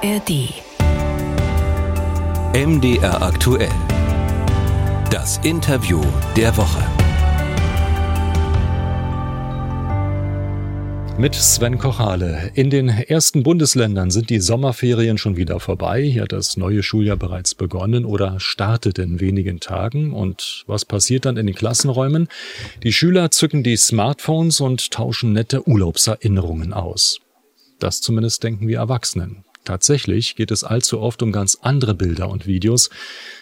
ARD. MDR aktuell. Das Interview der Woche. Mit Sven Kochale. In den ersten Bundesländern sind die Sommerferien schon wieder vorbei. Hier hat das neue Schuljahr bereits begonnen oder startet in wenigen Tagen. Und was passiert dann in den Klassenräumen? Die Schüler zücken die Smartphones und tauschen nette Urlaubserinnerungen aus. Das zumindest denken wir Erwachsenen. Tatsächlich geht es allzu oft um ganz andere Bilder und Videos,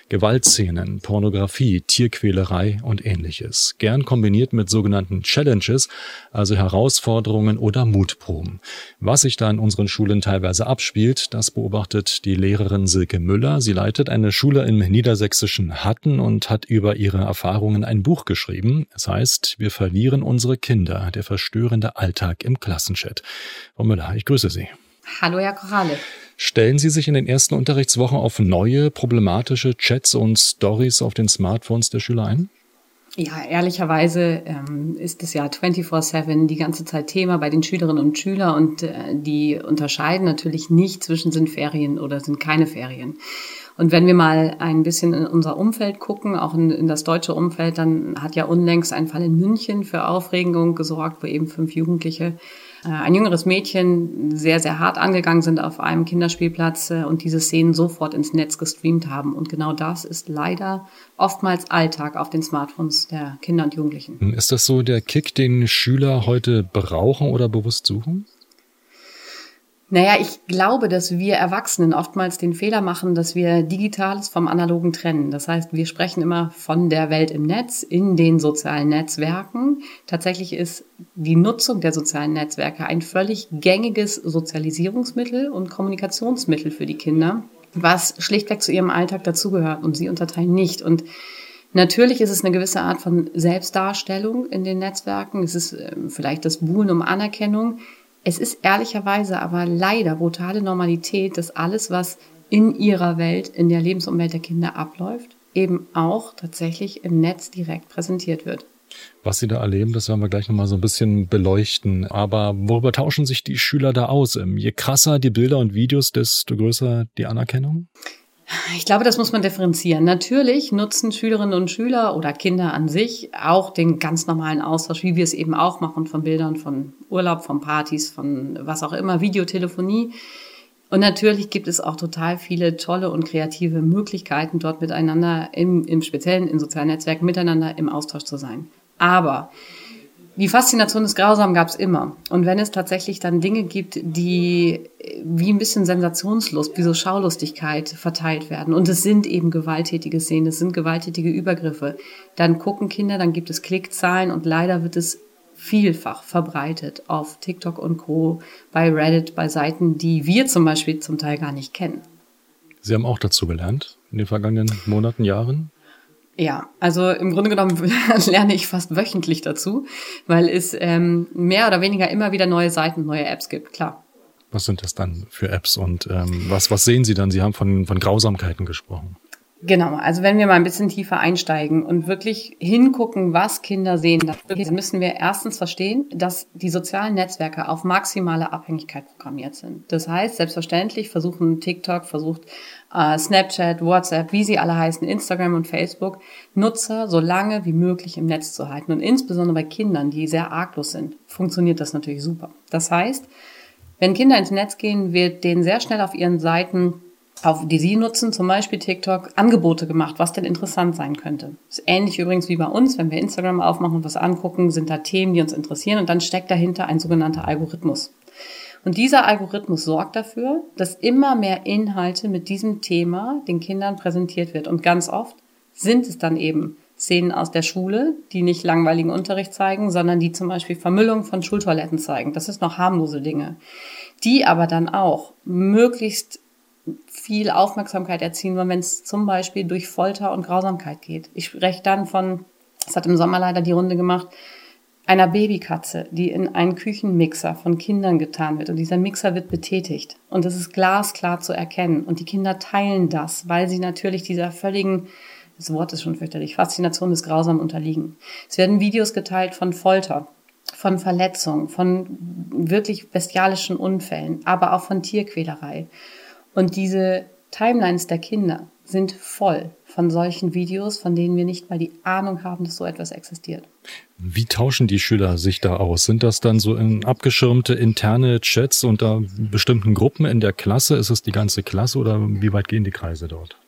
Gewaltszenen, Pornografie, Tierquälerei und ähnliches, gern kombiniert mit sogenannten Challenges, also Herausforderungen oder Mutproben. Was sich da in unseren Schulen teilweise abspielt, das beobachtet die Lehrerin Silke Müller. Sie leitet eine Schule im niedersächsischen Hatten und hat über ihre Erfahrungen ein Buch geschrieben. Es heißt, wir verlieren unsere Kinder, der verstörende Alltag im Klassenchat. Frau Müller, ich grüße Sie. Hallo, Herr Korale. Stellen Sie sich in den ersten Unterrichtswochen auf neue problematische Chats und Stories auf den Smartphones der Schüler ein? Ja, ehrlicherweise ähm, ist es ja 24-7 die ganze Zeit Thema bei den Schülerinnen und Schülern und äh, die unterscheiden natürlich nicht zwischen sind Ferien oder sind keine Ferien. Und wenn wir mal ein bisschen in unser Umfeld gucken, auch in, in das deutsche Umfeld, dann hat ja unlängst ein Fall in München für Aufregung gesorgt, wo eben fünf Jugendliche ein jüngeres Mädchen sehr, sehr hart angegangen sind auf einem Kinderspielplatz äh, und diese Szenen sofort ins Netz gestreamt haben. Und genau das ist leider oftmals Alltag auf den Smartphones der Kinder und Jugendlichen. Ist das so der Kick, den Schüler heute brauchen oder bewusst suchen? Naja, ich glaube, dass wir Erwachsenen oftmals den Fehler machen, dass wir Digitales vom Analogen trennen. Das heißt, wir sprechen immer von der Welt im Netz, in den sozialen Netzwerken. Tatsächlich ist die Nutzung der sozialen Netzwerke ein völlig gängiges Sozialisierungsmittel und Kommunikationsmittel für die Kinder, was schlichtweg zu ihrem Alltag dazugehört und sie unterteilen nicht. Und Natürlich ist es eine gewisse Art von Selbstdarstellung in den Netzwerken. Es ist ähm, vielleicht das Buhlen um Anerkennung. Es ist ehrlicherweise aber leider brutale Normalität, dass alles, was in ihrer Welt, in der Lebensumwelt der Kinder abläuft, eben auch tatsächlich im Netz direkt präsentiert wird. Was Sie da erleben, das werden wir gleich nochmal so ein bisschen beleuchten. Aber worüber tauschen sich die Schüler da aus? Ähm, je krasser die Bilder und Videos, desto größer die Anerkennung? Ich glaube, das muss man differenzieren. Natürlich nutzen Schülerinnen und Schüler oder Kinder an sich auch den ganz normalen Austausch, wie wir es eben auch machen von Bildern, von Urlaub, von Partys, von was auch immer, Videotelefonie. Und natürlich gibt es auch total viele tolle und kreative Möglichkeiten, dort miteinander im, im Speziellen in sozialen Netzwerken miteinander im Austausch zu sein. Aber die Faszination des Grausamen gab es immer. Und wenn es tatsächlich dann Dinge gibt, die wie ein bisschen Sensationslust, wie so Schaulustigkeit verteilt werden, und es sind eben gewalttätige Szenen, es sind gewalttätige Übergriffe, dann gucken Kinder, dann gibt es Klickzahlen und leider wird es vielfach verbreitet auf TikTok und Co., bei Reddit, bei Seiten, die wir zum Beispiel zum Teil gar nicht kennen. Sie haben auch dazu gelernt in den vergangenen Monaten, Jahren? Ja, also im Grunde genommen lerne ich fast wöchentlich dazu, weil es ähm, mehr oder weniger immer wieder neue Seiten, neue Apps gibt, klar. Was sind das dann für Apps und ähm, was, was sehen Sie dann? Sie haben von, von Grausamkeiten gesprochen. Genau, also wenn wir mal ein bisschen tiefer einsteigen und wirklich hingucken, was Kinder sehen, dann müssen wir erstens verstehen, dass die sozialen Netzwerke auf maximale Abhängigkeit programmiert sind. Das heißt, selbstverständlich versuchen TikTok, versucht äh, Snapchat, WhatsApp, wie sie alle heißen, Instagram und Facebook, Nutzer so lange wie möglich im Netz zu halten. Und insbesondere bei Kindern, die sehr arglos sind, funktioniert das natürlich super. Das heißt, wenn Kinder ins Netz gehen, wird denen sehr schnell auf ihren Seiten auf die Sie nutzen, zum Beispiel TikTok, Angebote gemacht, was denn interessant sein könnte. Ist ähnlich übrigens wie bei uns, wenn wir Instagram aufmachen und was angucken, sind da Themen, die uns interessieren und dann steckt dahinter ein sogenannter Algorithmus. Und dieser Algorithmus sorgt dafür, dass immer mehr Inhalte mit diesem Thema den Kindern präsentiert wird. Und ganz oft sind es dann eben Szenen aus der Schule, die nicht langweiligen Unterricht zeigen, sondern die zum Beispiel Vermüllung von Schultoiletten zeigen. Das ist noch harmlose Dinge. Die aber dann auch möglichst viel Aufmerksamkeit erzielen wollen, wenn es zum Beispiel durch Folter und Grausamkeit geht. Ich spreche dann von, es hat im Sommer leider die Runde gemacht, einer Babykatze, die in einen Küchenmixer von Kindern getan wird. Und dieser Mixer wird betätigt. Und das ist glasklar zu erkennen. Und die Kinder teilen das, weil sie natürlich dieser völligen, das Wort ist schon fürchterlich, Faszination des Grausamen unterliegen. Es werden Videos geteilt von Folter, von Verletzungen, von wirklich bestialischen Unfällen, aber auch von Tierquälerei. Und diese Timelines der Kinder sind voll von solchen Videos, von denen wir nicht mal die Ahnung haben, dass so etwas existiert. Wie tauschen die Schüler sich da aus? Sind das dann so in abgeschirmte interne Chats unter bestimmten Gruppen in der Klasse? Ist es die ganze Klasse oder wie weit gehen die Kreise dort?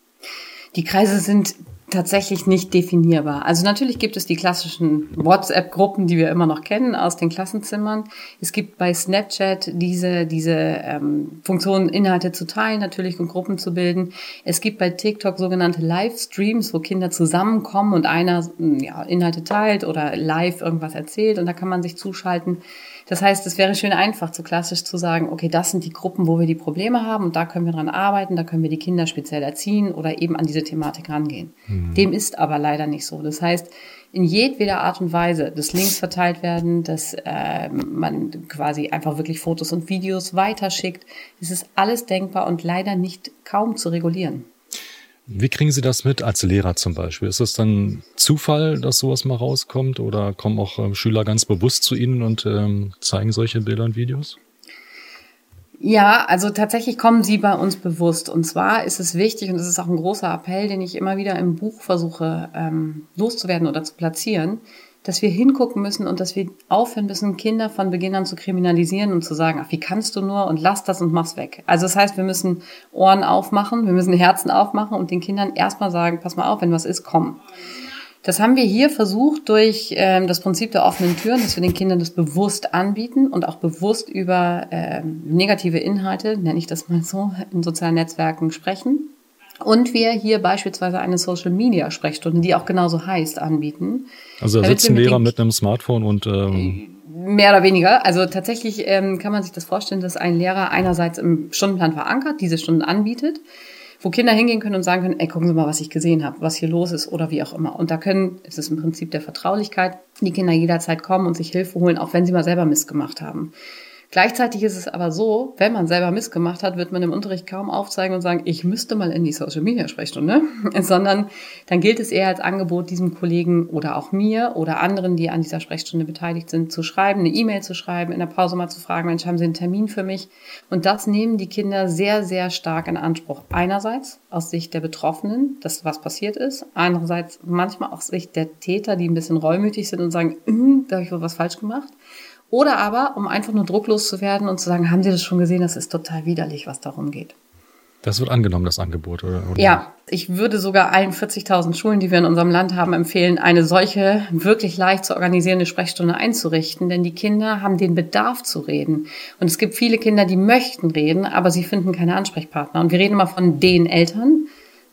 Die Kreise sind tatsächlich nicht definierbar. Also natürlich gibt es die klassischen WhatsApp-Gruppen, die wir immer noch kennen aus den Klassenzimmern. Es gibt bei Snapchat diese, diese ähm, Funktion, Inhalte zu teilen, natürlich und Gruppen zu bilden. Es gibt bei TikTok sogenannte Livestreams, wo Kinder zusammenkommen und einer ja, Inhalte teilt oder live irgendwas erzählt und da kann man sich zuschalten. Das heißt, es wäre schön einfach, so klassisch zu sagen, okay, das sind die Gruppen, wo wir die Probleme haben und da können wir dran arbeiten, da können wir die Kinder speziell erziehen oder eben an diese Thematik rangehen. Mhm. Dem ist aber leider nicht so. Das heißt, in jedweder Art und Weise, dass Links verteilt werden, dass äh, man quasi einfach wirklich Fotos und Videos weiterschickt, ist es alles denkbar und leider nicht kaum zu regulieren. Wie kriegen Sie das mit als Lehrer zum Beispiel? Ist es dann Zufall, dass sowas mal rauskommt oder kommen auch ähm, Schüler ganz bewusst zu Ihnen und ähm, zeigen solche Bilder und Videos? Ja, also tatsächlich kommen sie bei uns bewusst. Und zwar ist es wichtig, und das ist auch ein großer Appell, den ich immer wieder im Buch versuche ähm, loszuwerden oder zu platzieren, dass wir hingucken müssen und dass wir aufhören müssen, Kinder von Beginn an zu kriminalisieren und zu sagen, ach, wie kannst du nur und lass das und mach's weg. Also das heißt, wir müssen Ohren aufmachen, wir müssen Herzen aufmachen und den Kindern erstmal sagen, pass mal auf, wenn was ist, komm. Das haben wir hier versucht durch ähm, das Prinzip der offenen Türen, dass wir den Kindern das bewusst anbieten und auch bewusst über ähm, negative Inhalte, nenne ich das mal so, in sozialen Netzwerken sprechen. Und wir hier beispielsweise eine Social Media Sprechstunde, die auch genauso heißt, anbieten. Also da sitzen Lehrer mit einem Smartphone und ähm mehr oder weniger. Also tatsächlich ähm, kann man sich das vorstellen, dass ein Lehrer einerseits im Stundenplan verankert, diese Stunden anbietet, wo Kinder hingehen können und sagen können, ey, gucken Sie mal, was ich gesehen habe, was hier los ist oder wie auch immer. Und da können, es ist im Prinzip der Vertraulichkeit, die Kinder jederzeit kommen und sich Hilfe holen, auch wenn sie mal selber Mist gemacht haben. Gleichzeitig ist es aber so, wenn man selber missgemacht hat, wird man im Unterricht kaum aufzeigen und sagen, ich müsste mal in die Social Media Sprechstunde, sondern dann gilt es eher als Angebot, diesem Kollegen oder auch mir oder anderen, die an dieser Sprechstunde beteiligt sind, zu schreiben, eine E-Mail zu schreiben, in der Pause mal zu fragen, Mensch, haben Sie einen Termin für mich? Und das nehmen die Kinder sehr, sehr stark in Anspruch. Einerseits aus Sicht der Betroffenen, dass was passiert ist. Andererseits manchmal aus Sicht der Täter, die ein bisschen reumütig sind und sagen, hm, da habe ich wohl was falsch gemacht. Oder aber, um einfach nur drucklos zu werden und zu sagen, haben Sie das schon gesehen? Das ist total widerlich, was darum geht. Das wird angenommen, das Angebot, oder? oder? Ja, ich würde sogar allen 40.000 Schulen, die wir in unserem Land haben, empfehlen, eine solche wirklich leicht zu organisierende Sprechstunde einzurichten, denn die Kinder haben den Bedarf zu reden. Und es gibt viele Kinder, die möchten reden, aber sie finden keine Ansprechpartner. Und wir reden immer von den Eltern,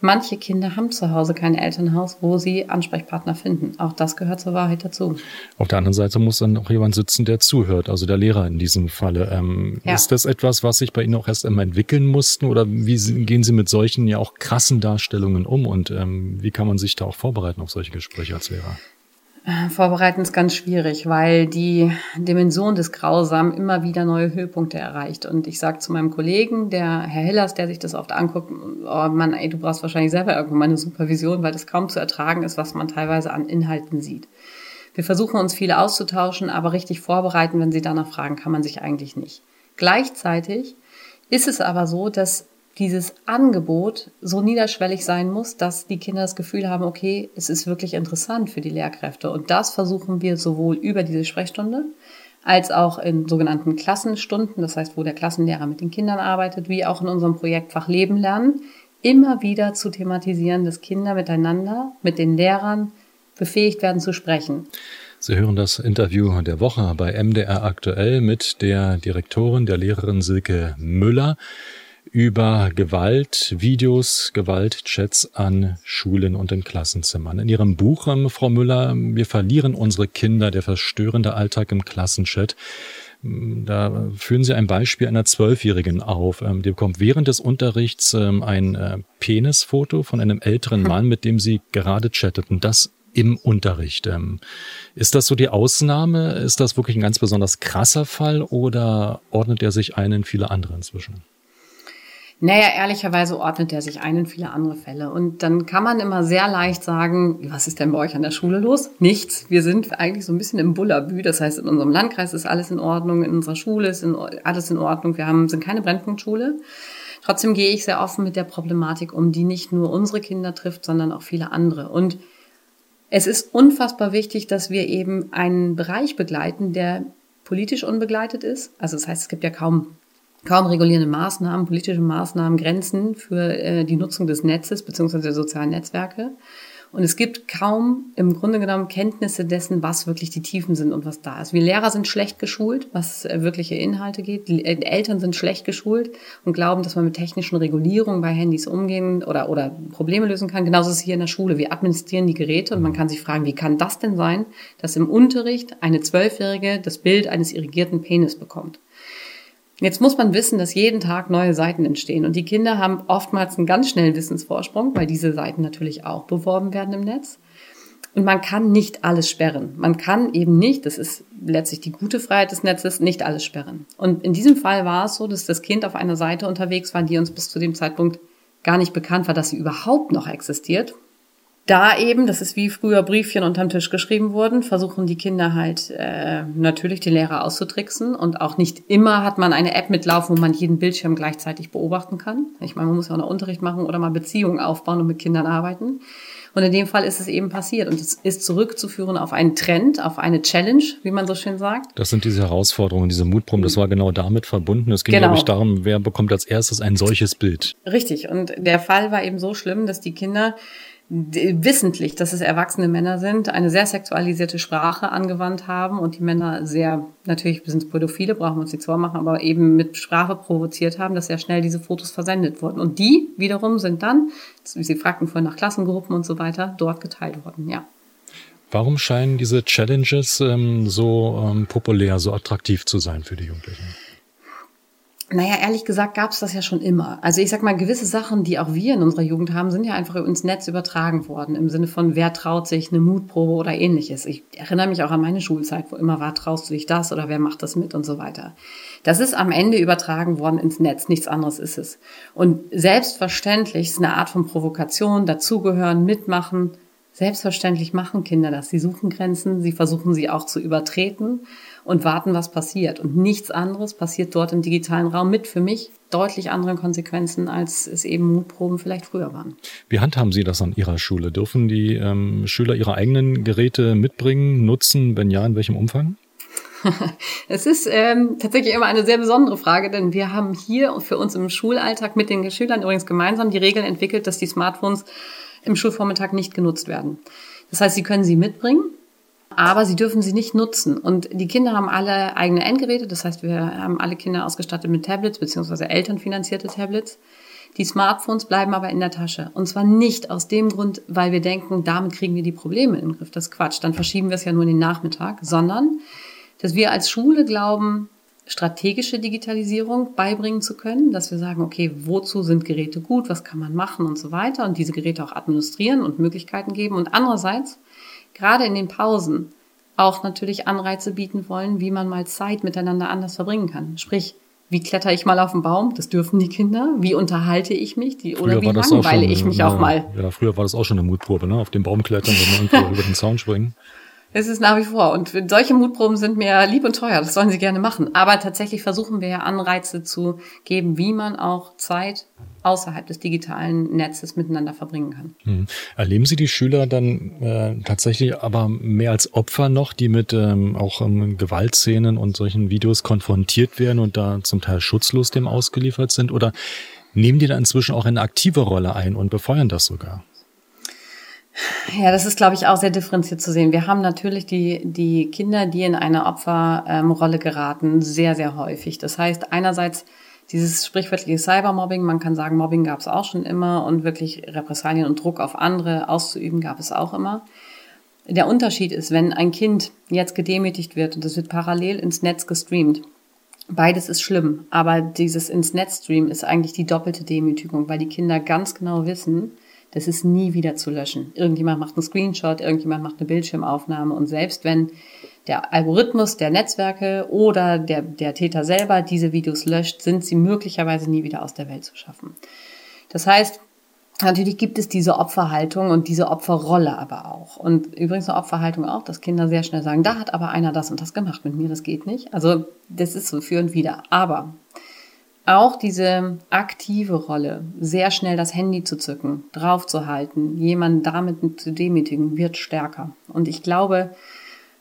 Manche Kinder haben zu Hause kein Elternhaus, wo sie Ansprechpartner finden. Auch das gehört zur Wahrheit dazu. Auf der anderen Seite muss dann auch jemand sitzen, der zuhört, also der Lehrer in diesem Falle. Ähm, ja. Ist das etwas, was sich bei Ihnen auch erst einmal entwickeln mussten oder wie gehen Sie mit solchen ja auch krassen Darstellungen um und ähm, wie kann man sich da auch vorbereiten auf solche Gespräche als Lehrer? Vorbereiten ist ganz schwierig, weil die Dimension des Grausamen immer wieder neue Höhepunkte erreicht. Und ich sage zu meinem Kollegen, der Herr Hillers, der sich das oft anguckt, oh Mann, ey, du brauchst wahrscheinlich selber irgendwann mal eine Supervision, weil das kaum zu ertragen ist, was man teilweise an Inhalten sieht. Wir versuchen uns viele auszutauschen, aber richtig vorbereiten, wenn Sie danach fragen, kann man sich eigentlich nicht. Gleichzeitig ist es aber so, dass dieses Angebot so niederschwellig sein muss, dass die Kinder das Gefühl haben, okay, es ist wirklich interessant für die Lehrkräfte. Und das versuchen wir sowohl über diese Sprechstunde als auch in sogenannten Klassenstunden, das heißt, wo der Klassenlehrer mit den Kindern arbeitet, wie auch in unserem Projektfach Leben lernen, immer wieder zu thematisieren, dass Kinder miteinander, mit den Lehrern befähigt werden zu sprechen. Sie hören das Interview der Woche bei MDR aktuell mit der Direktorin, der Lehrerin Silke Müller über Gewaltvideos, Gewaltchats an Schulen und in Klassenzimmern. In Ihrem Buch, ähm, Frau Müller, wir verlieren unsere Kinder, der verstörende Alltag im Klassenchat. Mm, da führen Sie ein Beispiel einer Zwölfjährigen auf. Ähm, die bekommt während des Unterrichts ähm, ein äh, Penisfoto von einem älteren Mann, mit dem sie gerade chattet. Und das im Unterricht. Ist das so die Ausnahme? Ist das wirklich ein ganz besonders krasser Fall oder ordnet er sich ein in viele andere inzwischen? Naja, ehrlicherweise ordnet er sich ein in viele andere Fälle. Und dann kann man immer sehr leicht sagen, was ist denn bei euch an der Schule los? Nichts. Wir sind eigentlich so ein bisschen im Bullabü. Das heißt, in unserem Landkreis ist alles in Ordnung, in unserer Schule ist in, alles in Ordnung. Wir haben, sind keine Brennpunktschule. Trotzdem gehe ich sehr offen mit der Problematik um, die nicht nur unsere Kinder trifft, sondern auch viele andere. Und es ist unfassbar wichtig, dass wir eben einen Bereich begleiten, der politisch unbegleitet ist. Also das heißt, es gibt ja kaum kaum regulierende Maßnahmen, politische Maßnahmen, Grenzen für äh, die Nutzung des Netzes bzw. der sozialen Netzwerke. Und es gibt kaum im Grunde genommen Kenntnisse dessen, was wirklich die Tiefen sind und was da ist. Wir Lehrer sind schlecht geschult, was äh, wirkliche Inhalte geht. Die äh, Eltern sind schlecht geschult und glauben, dass man mit technischen Regulierungen bei Handys umgehen oder, oder Probleme lösen kann. Genauso ist es hier in der Schule. Wir administrieren die Geräte und man kann sich fragen, wie kann das denn sein, dass im Unterricht eine Zwölfjährige das Bild eines irrigierten Penis bekommt? Jetzt muss man wissen, dass jeden Tag neue Seiten entstehen und die Kinder haben oftmals einen ganz schnellen Wissensvorsprung, weil diese Seiten natürlich auch beworben werden im Netz. Und man kann nicht alles sperren. Man kann eben nicht, das ist letztlich die gute Freiheit des Netzes, nicht alles sperren. Und in diesem Fall war es so, dass das Kind auf einer Seite unterwegs war, die uns bis zu dem Zeitpunkt gar nicht bekannt war, dass sie überhaupt noch existiert da eben, das ist wie früher Briefchen unterm Tisch geschrieben wurden, versuchen die Kinder halt äh, natürlich die Lehrer auszutricksen. Und auch nicht immer hat man eine App mitlaufen, wo man jeden Bildschirm gleichzeitig beobachten kann. Ich meine, man muss ja auch noch Unterricht machen oder mal Beziehungen aufbauen und mit Kindern arbeiten. Und in dem Fall ist es eben passiert. Und es ist zurückzuführen auf einen Trend, auf eine Challenge, wie man so schön sagt. Das sind diese Herausforderungen, diese Mutproben. Das war genau damit verbunden. Es ging, genau. glaube ich, darum, wer bekommt als erstes ein solches Bild. Richtig. Und der Fall war eben so schlimm, dass die Kinder wissentlich, dass es erwachsene Männer sind, eine sehr sexualisierte Sprache angewandt haben und die Männer sehr, natürlich sind es Pädophile, brauchen wir uns nichts vormachen, aber eben mit Sprache provoziert haben, dass sehr schnell diese Fotos versendet wurden. Und die wiederum sind dann, Sie fragten vorhin nach Klassengruppen und so weiter, dort geteilt worden, ja. Warum scheinen diese Challenges ähm, so ähm, populär, so attraktiv zu sein für die Jugendlichen? Naja, ehrlich gesagt gab es das ja schon immer. Also ich sag mal, gewisse Sachen, die auch wir in unserer Jugend haben, sind ja einfach ins Netz übertragen worden. Im Sinne von, wer traut sich eine Mutprobe oder ähnliches. Ich erinnere mich auch an meine Schulzeit, wo immer war, traust du dich das oder wer macht das mit und so weiter. Das ist am Ende übertragen worden ins Netz. Nichts anderes ist es. Und selbstverständlich ist eine Art von Provokation, dazugehören, mitmachen. Selbstverständlich machen Kinder das. Sie suchen Grenzen, sie versuchen sie auch zu übertreten und warten, was passiert. Und nichts anderes passiert dort im digitalen Raum mit für mich deutlich anderen Konsequenzen, als es eben Mutproben vielleicht früher waren. Wie handhaben Sie das an Ihrer Schule? Dürfen die ähm, Schüler ihre eigenen Geräte mitbringen, nutzen? Wenn ja, in welchem Umfang? Es ist ähm, tatsächlich immer eine sehr besondere Frage, denn wir haben hier für uns im Schulalltag mit den Schülern übrigens gemeinsam die Regeln entwickelt, dass die Smartphones im Schulvormittag nicht genutzt werden. Das heißt, Sie können sie mitbringen, aber sie dürfen sie nicht nutzen. Und die Kinder haben alle eigene Endgeräte, das heißt, wir haben alle Kinder ausgestattet mit Tablets beziehungsweise elternfinanzierte Tablets. Die Smartphones bleiben aber in der Tasche. Und zwar nicht aus dem Grund, weil wir denken, damit kriegen wir die Probleme in den Griff. Das ist Quatsch. Dann verschieben wir es ja nur in den Nachmittag, sondern dass wir als Schule glauben, strategische Digitalisierung beibringen zu können, dass wir sagen, okay, wozu sind Geräte gut, was kann man machen und so weiter und diese Geräte auch administrieren und Möglichkeiten geben und andererseits gerade in den Pausen auch natürlich Anreize bieten wollen, wie man mal Zeit miteinander anders verbringen kann. Sprich, wie kletter ich mal auf den Baum? Das dürfen die Kinder. Wie unterhalte ich mich? Die, oder wie langweile schon, ich mich ja, auch mal? Ja, früher war das auch schon eine Mutprobe, ne? Auf den Baum klettern und über den Zaun springen. Es ist nach wie vor. Und solche Mutproben sind mir lieb und teuer. Das sollen sie gerne machen. Aber tatsächlich versuchen wir ja Anreize zu geben, wie man auch Zeit außerhalb des digitalen Netzes miteinander verbringen kann. Hm. Erleben Sie die Schüler dann äh, tatsächlich aber mehr als Opfer noch, die mit ähm, auch ähm, Gewaltszenen und solchen Videos konfrontiert werden und da zum Teil schutzlos dem ausgeliefert sind? Oder nehmen die da inzwischen auch eine aktive Rolle ein und befeuern das sogar? Ja, das ist, glaube ich, auch sehr differenziert zu sehen. Wir haben natürlich die, die Kinder, die in eine Opferrolle geraten, sehr, sehr häufig. Das heißt, einerseits dieses sprichwörtliche Cybermobbing, man kann sagen, Mobbing gab es auch schon immer und wirklich Repressalien und Druck auf andere auszuüben gab es auch immer. Der Unterschied ist, wenn ein Kind jetzt gedemütigt wird und es wird parallel ins Netz gestreamt, beides ist schlimm, aber dieses ins Netz streamen ist eigentlich die doppelte Demütigung, weil die Kinder ganz genau wissen, das ist nie wieder zu löschen. Irgendjemand macht einen Screenshot, irgendjemand macht eine Bildschirmaufnahme und selbst wenn der Algorithmus der Netzwerke oder der, der Täter selber diese Videos löscht, sind sie möglicherweise nie wieder aus der Welt zu schaffen. Das heißt, Natürlich gibt es diese Opferhaltung und diese Opferrolle aber auch. Und übrigens eine Opferhaltung auch, dass Kinder sehr schnell sagen, da hat aber einer das und das gemacht mit mir, das geht nicht. Also das ist so für und wieder. Aber auch diese aktive Rolle, sehr schnell das Handy zu zücken, draufzuhalten, jemanden damit zu demütigen, wird stärker. Und ich glaube,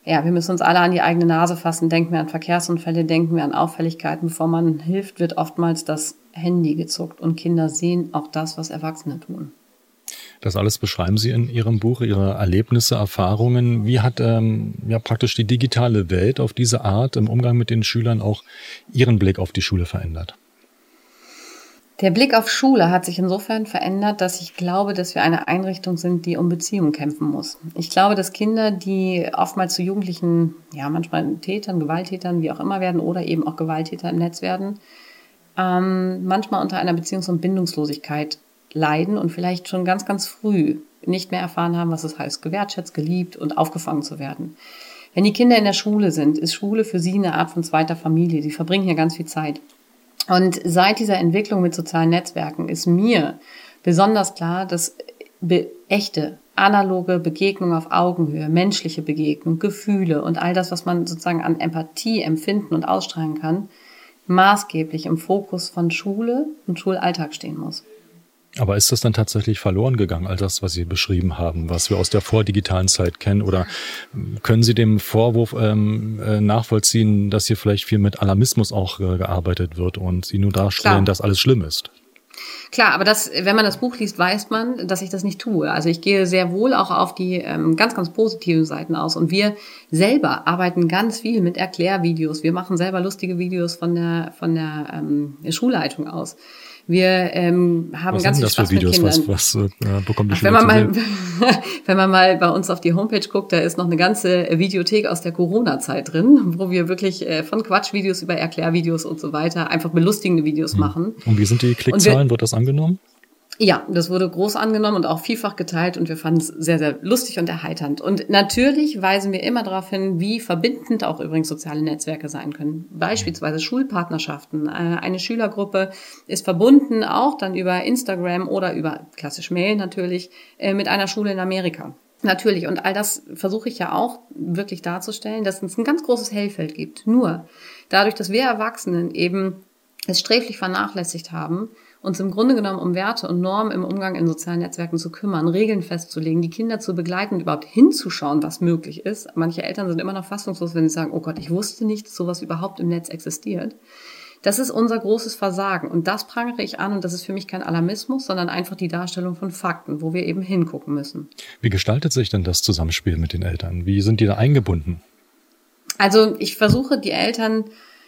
ja, wir müssen uns alle an die eigene Nase fassen. Denken wir an Verkehrsunfälle, denken wir an Auffälligkeiten. Bevor man hilft, wird oftmals das Handy gezuckt. Und Kinder sehen auch das, was Erwachsene tun. Das alles beschreiben Sie in Ihrem Buch, Ihre Erlebnisse, Erfahrungen. Wie hat ähm, ja praktisch die digitale Welt auf diese Art im Umgang mit den Schülern auch Ihren Blick auf die Schule verändert? Der Blick auf Schule hat sich insofern verändert, dass ich glaube, dass wir eine Einrichtung sind, die um Beziehungen kämpfen muss. Ich glaube, dass Kinder, die oftmals zu Jugendlichen, ja, manchmal Tätern, Gewalttätern, wie auch immer werden oder eben auch Gewalttäter im Netz werden, ähm, manchmal unter einer Beziehungs- und Bindungslosigkeit leiden und vielleicht schon ganz, ganz früh nicht mehr erfahren haben, was es heißt, gewertschätzt, geliebt und aufgefangen zu werden. Wenn die Kinder in der Schule sind, ist Schule für sie eine Art von zweiter Familie. Sie verbringen hier ganz viel Zeit. Und seit dieser Entwicklung mit sozialen Netzwerken ist mir besonders klar, dass echte, analoge Begegnung auf Augenhöhe, menschliche Begegnung, Gefühle und all das, was man sozusagen an Empathie empfinden und ausstrahlen kann, maßgeblich im Fokus von Schule und Schulalltag stehen muss. Aber ist das dann tatsächlich verloren gegangen, all das, was Sie beschrieben haben, was wir aus der vordigitalen Zeit kennen? Oder können Sie dem Vorwurf ähm, äh, nachvollziehen, dass hier vielleicht viel mit Alarmismus auch äh, gearbeitet wird und Sie nur darstellen, Klar. dass alles schlimm ist? Klar, aber das, wenn man das Buch liest, weiß man, dass ich das nicht tue. Also ich gehe sehr wohl auch auf die ähm, ganz, ganz positiven Seiten aus. Und wir selber arbeiten ganz viel mit Erklärvideos. Wir machen selber lustige Videos von der, von der ähm, Schulleitung aus. Wir ähm, haben was ganz viel Spaß für Videos? mit Kindern. Was, was äh, bekommt die Ach, wenn man mal, wenn man mal bei uns auf die Homepage guckt, da ist noch eine ganze Videothek aus der Corona-Zeit drin, wo wir wirklich äh, von Quatschvideos über Erklärvideos und so weiter einfach belustigende Videos hm. machen. Und wie sind die Klickzahlen? Wir, Wird das angenommen? Ja, das wurde groß angenommen und auch vielfach geteilt und wir fanden es sehr, sehr lustig und erheiternd. Und natürlich weisen wir immer darauf hin, wie verbindend auch übrigens soziale Netzwerke sein können. Beispielsweise Schulpartnerschaften. Äh, eine Schülergruppe ist verbunden auch dann über Instagram oder über klassisch Mail natürlich äh, mit einer Schule in Amerika. Natürlich, und all das versuche ich ja auch wirklich darzustellen, dass es ein ganz großes Hellfeld gibt. Nur dadurch, dass wir Erwachsenen eben es sträflich vernachlässigt haben, uns im Grunde genommen um Werte und Normen im Umgang in sozialen Netzwerken zu kümmern, Regeln festzulegen, die Kinder zu begleiten, überhaupt hinzuschauen, was möglich ist. Manche Eltern sind immer noch fassungslos, wenn sie sagen, oh Gott, ich wusste nicht, dass sowas überhaupt im Netz existiert. Das ist unser großes Versagen und das prangere ich an und das ist für mich kein Alarmismus, sondern einfach die Darstellung von Fakten, wo wir eben hingucken müssen. Wie gestaltet sich denn das Zusammenspiel mit den Eltern? Wie sind die da eingebunden? Also ich versuche die Eltern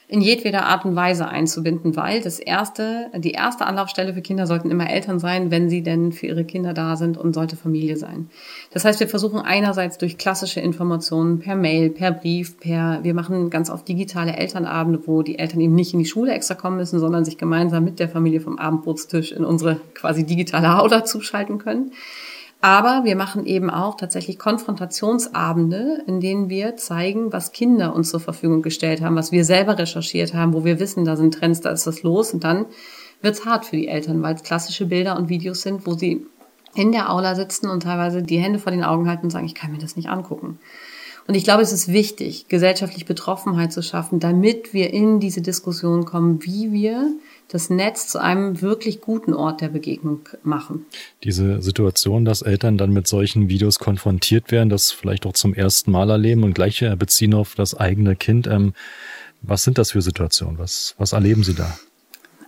in jedweder Art und Weise einzubinden, weil das erste, die erste Anlaufstelle für Kinder sollten immer Eltern sein, wenn sie denn für ihre Kinder da sind und sollte Familie sein. Das heißt, wir versuchen einerseits durch klassische Informationen per Mail, per Brief, per, wir machen ganz oft digitale Elternabende, wo die Eltern eben nicht in die Schule extra kommen müssen, sondern sich gemeinsam mit der Familie vom Abendbrotstisch in unsere quasi digitale Aula zuschalten können. Aber wir machen eben auch tatsächlich Konfrontationsabende, in denen wir zeigen, was Kinder uns zur Verfügung gestellt haben, was wir selber recherchiert haben, wo wir wissen, da sind Trends, da ist was los. Und dann wird's hart für die Eltern, weil es klassische Bilder und Videos sind, wo sie in der Aula sitzen und teilweise die Hände vor den Augen halten und sagen, ich kann mir das nicht angucken. Und ich glaube, es ist wichtig, gesellschaftlich Betroffenheit zu schaffen, damit wir in diese Diskussion kommen, wie wir das Netz zu einem wirklich guten Ort der Begegnung machen. Diese Situation, dass Eltern dann mit solchen Videos konfrontiert werden, das vielleicht auch zum ersten Mal erleben und gleich beziehen auf das eigene Kind. Ähm, was sind das für Situationen? Was, was erleben Sie da?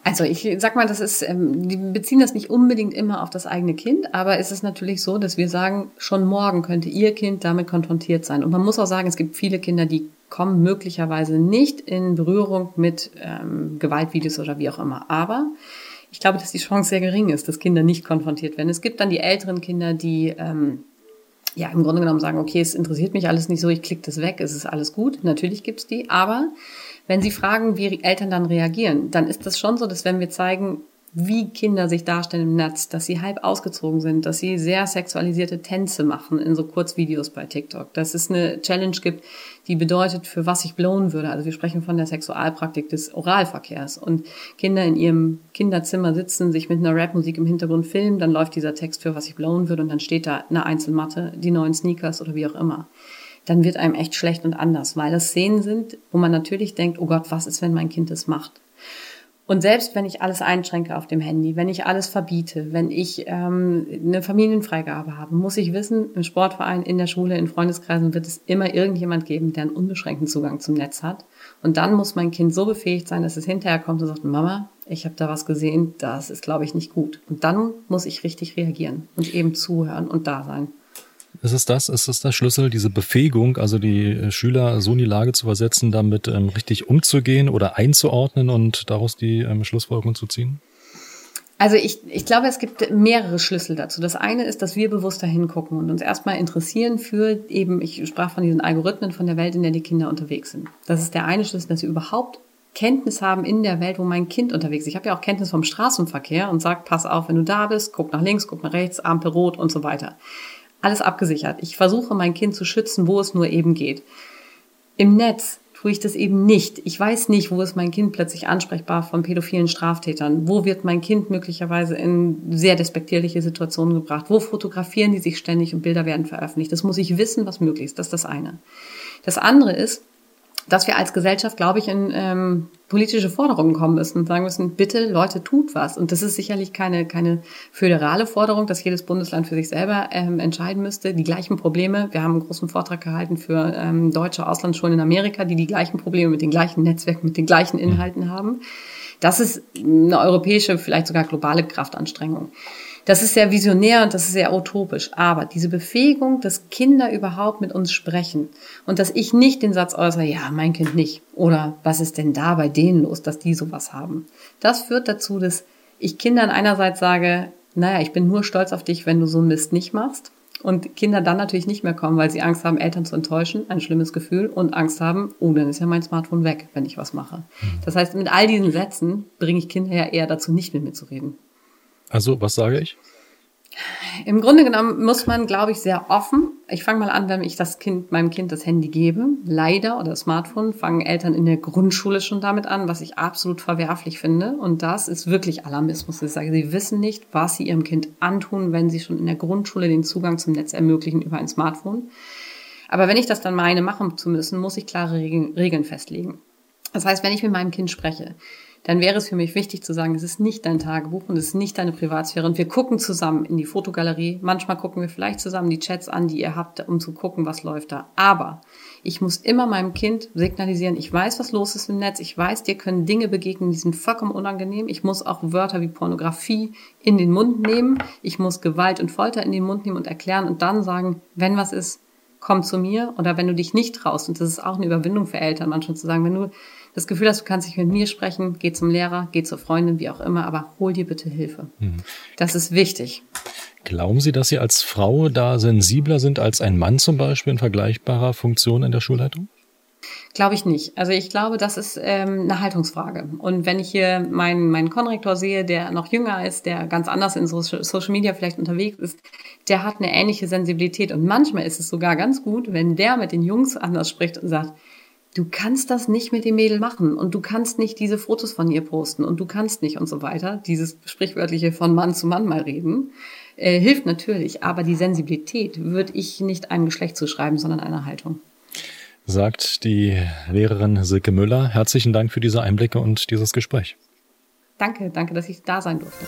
Also ich sag mal, das ist, ähm, die beziehen das nicht unbedingt immer auf das eigene Kind, aber es ist natürlich so, dass wir sagen, schon morgen könnte Ihr Kind damit konfrontiert sein. Und man muss auch sagen, es gibt viele Kinder, die kommen möglicherweise nicht in Berührung mit ähm, Gewaltvideos oder wie auch immer. Aber ich glaube, dass die Chance sehr gering ist, dass Kinder nicht konfrontiert werden. Es gibt dann die älteren Kinder, die ähm, ja im Grunde genommen sagen, okay, es interessiert mich alles nicht so, ich klicke das weg, es ist alles gut. Natürlich gibt's die, aber wenn Sie fragen, wie Eltern dann reagieren, dann ist das schon so, dass wenn wir zeigen, wie Kinder sich darstellen im Netz, dass sie halb ausgezogen sind, dass sie sehr sexualisierte Tänze machen in so Kurzvideos bei TikTok, dass es eine Challenge gibt, die bedeutet, für was ich blowen würde. Also wir sprechen von der Sexualpraktik des Oralverkehrs und Kinder in ihrem Kinderzimmer sitzen, sich mit einer Rapmusik im Hintergrund filmen, dann läuft dieser Text für was ich blowen würde und dann steht da eine Einzelmatte, die neuen Sneakers oder wie auch immer dann wird einem echt schlecht und anders, weil das Szenen sind, wo man natürlich denkt, oh Gott, was ist, wenn mein Kind das macht? Und selbst wenn ich alles einschränke auf dem Handy, wenn ich alles verbiete, wenn ich ähm, eine Familienfreigabe habe, muss ich wissen, im Sportverein, in der Schule, in Freundeskreisen wird es immer irgendjemand geben, der einen unbeschränkten Zugang zum Netz hat. Und dann muss mein Kind so befähigt sein, dass es hinterher kommt und sagt, Mama, ich habe da was gesehen, das ist, glaube ich, nicht gut. Und dann muss ich richtig reagieren und eben zuhören und da sein. Ist es das? Ist es der Schlüssel, diese Befähigung, also die äh, Schüler so in die Lage zu versetzen, damit ähm, richtig umzugehen oder einzuordnen und daraus die ähm, Schlussfolgerung zu ziehen? Also ich, ich glaube, es gibt mehrere Schlüssel dazu. Das eine ist, dass wir bewusster hingucken und uns erstmal interessieren für eben, ich sprach von diesen Algorithmen von der Welt, in der die Kinder unterwegs sind. Das ist der eine Schlüssel, dass wir überhaupt Kenntnis haben in der Welt, wo mein Kind unterwegs ist. Ich habe ja auch Kenntnis vom Straßenverkehr und sage, pass auf, wenn du da bist, guck nach links, guck nach rechts, Ampel rot und so weiter alles abgesichert. Ich versuche mein Kind zu schützen, wo es nur eben geht. Im Netz tue ich das eben nicht. Ich weiß nicht, wo ist mein Kind plötzlich ansprechbar von pädophilen Straftätern? Wo wird mein Kind möglicherweise in sehr despektierliche Situationen gebracht? Wo fotografieren die sich ständig und Bilder werden veröffentlicht? Das muss ich wissen, was möglich ist. Das ist das eine. Das andere ist, dass wir als Gesellschaft, glaube ich, in ähm, politische Forderungen kommen müssen und sagen müssen, bitte Leute, tut was. Und das ist sicherlich keine, keine föderale Forderung, dass jedes Bundesland für sich selber ähm, entscheiden müsste. Die gleichen Probleme, wir haben einen großen Vortrag gehalten für ähm, deutsche Auslandsschulen in Amerika, die die gleichen Probleme mit den gleichen Netzwerken, mit den gleichen Inhalten haben. Das ist eine europäische, vielleicht sogar globale Kraftanstrengung. Das ist sehr visionär und das ist sehr utopisch. Aber diese Befähigung, dass Kinder überhaupt mit uns sprechen und dass ich nicht den Satz äußere, ja, mein Kind nicht. Oder was ist denn da bei denen los, dass die sowas haben? Das führt dazu, dass ich Kindern einerseits sage, naja, ich bin nur stolz auf dich, wenn du so einen Mist nicht machst. Und Kinder dann natürlich nicht mehr kommen, weil sie Angst haben, Eltern zu enttäuschen, ein schlimmes Gefühl, und Angst haben, oh, dann ist ja mein Smartphone weg, wenn ich was mache. Mhm. Das heißt, mit all diesen Sätzen bringe ich Kinder ja eher dazu, nicht mit mir zu reden. Also, was sage ich? Im Grunde genommen muss man, glaube ich, sehr offen. Ich fange mal an, wenn ich das Kind, meinem Kind das Handy gebe. Leider oder Smartphone fangen Eltern in der Grundschule schon damit an, was ich absolut verwerflich finde. Und das ist wirklich Alarmismus. Ich sage, sie wissen nicht, was sie ihrem Kind antun, wenn sie schon in der Grundschule den Zugang zum Netz ermöglichen über ein Smartphone. Aber wenn ich das dann meine, machen zu müssen, muss ich klare Regeln festlegen. Das heißt, wenn ich mit meinem Kind spreche, dann wäre es für mich wichtig zu sagen, es ist nicht dein Tagebuch und es ist nicht deine Privatsphäre. Und wir gucken zusammen in die Fotogalerie. Manchmal gucken wir vielleicht zusammen die Chats an, die ihr habt, um zu gucken, was läuft da. Aber ich muss immer meinem Kind signalisieren, ich weiß, was los ist im Netz. Ich weiß, dir können Dinge begegnen, die sind vollkommen unangenehm. Ich muss auch Wörter wie Pornografie in den Mund nehmen. Ich muss Gewalt und Folter in den Mund nehmen und erklären und dann sagen, wenn was ist, komm zu mir. Oder wenn du dich nicht traust, und das ist auch eine Überwindung für Eltern, manchmal zu sagen, wenn du das Gefühl hast, du kannst nicht mit mir sprechen, geh zum Lehrer, geh zur Freundin, wie auch immer, aber hol dir bitte Hilfe. Mhm. Das ist wichtig. Glauben Sie, dass Sie als Frau da sensibler sind als ein Mann zum Beispiel in vergleichbarer Funktion in der Schulleitung? Glaube ich nicht. Also ich glaube, das ist ähm, eine Haltungsfrage. Und wenn ich hier meinen, meinen Konrektor sehe, der noch jünger ist, der ganz anders in Social Media vielleicht unterwegs ist, der hat eine ähnliche Sensibilität. Und manchmal ist es sogar ganz gut, wenn der mit den Jungs anders spricht und sagt, du kannst das nicht mit dem Mädel machen und du kannst nicht diese Fotos von ihr posten und du kannst nicht und so weiter. Dieses sprichwörtliche von Mann zu Mann mal reden äh, hilft natürlich, aber die Sensibilität würde ich nicht einem Geschlecht zuschreiben, sondern einer Haltung. Sagt die Lehrerin Silke Müller. Herzlichen Dank für diese Einblicke und dieses Gespräch. Danke, danke, dass ich da sein durfte.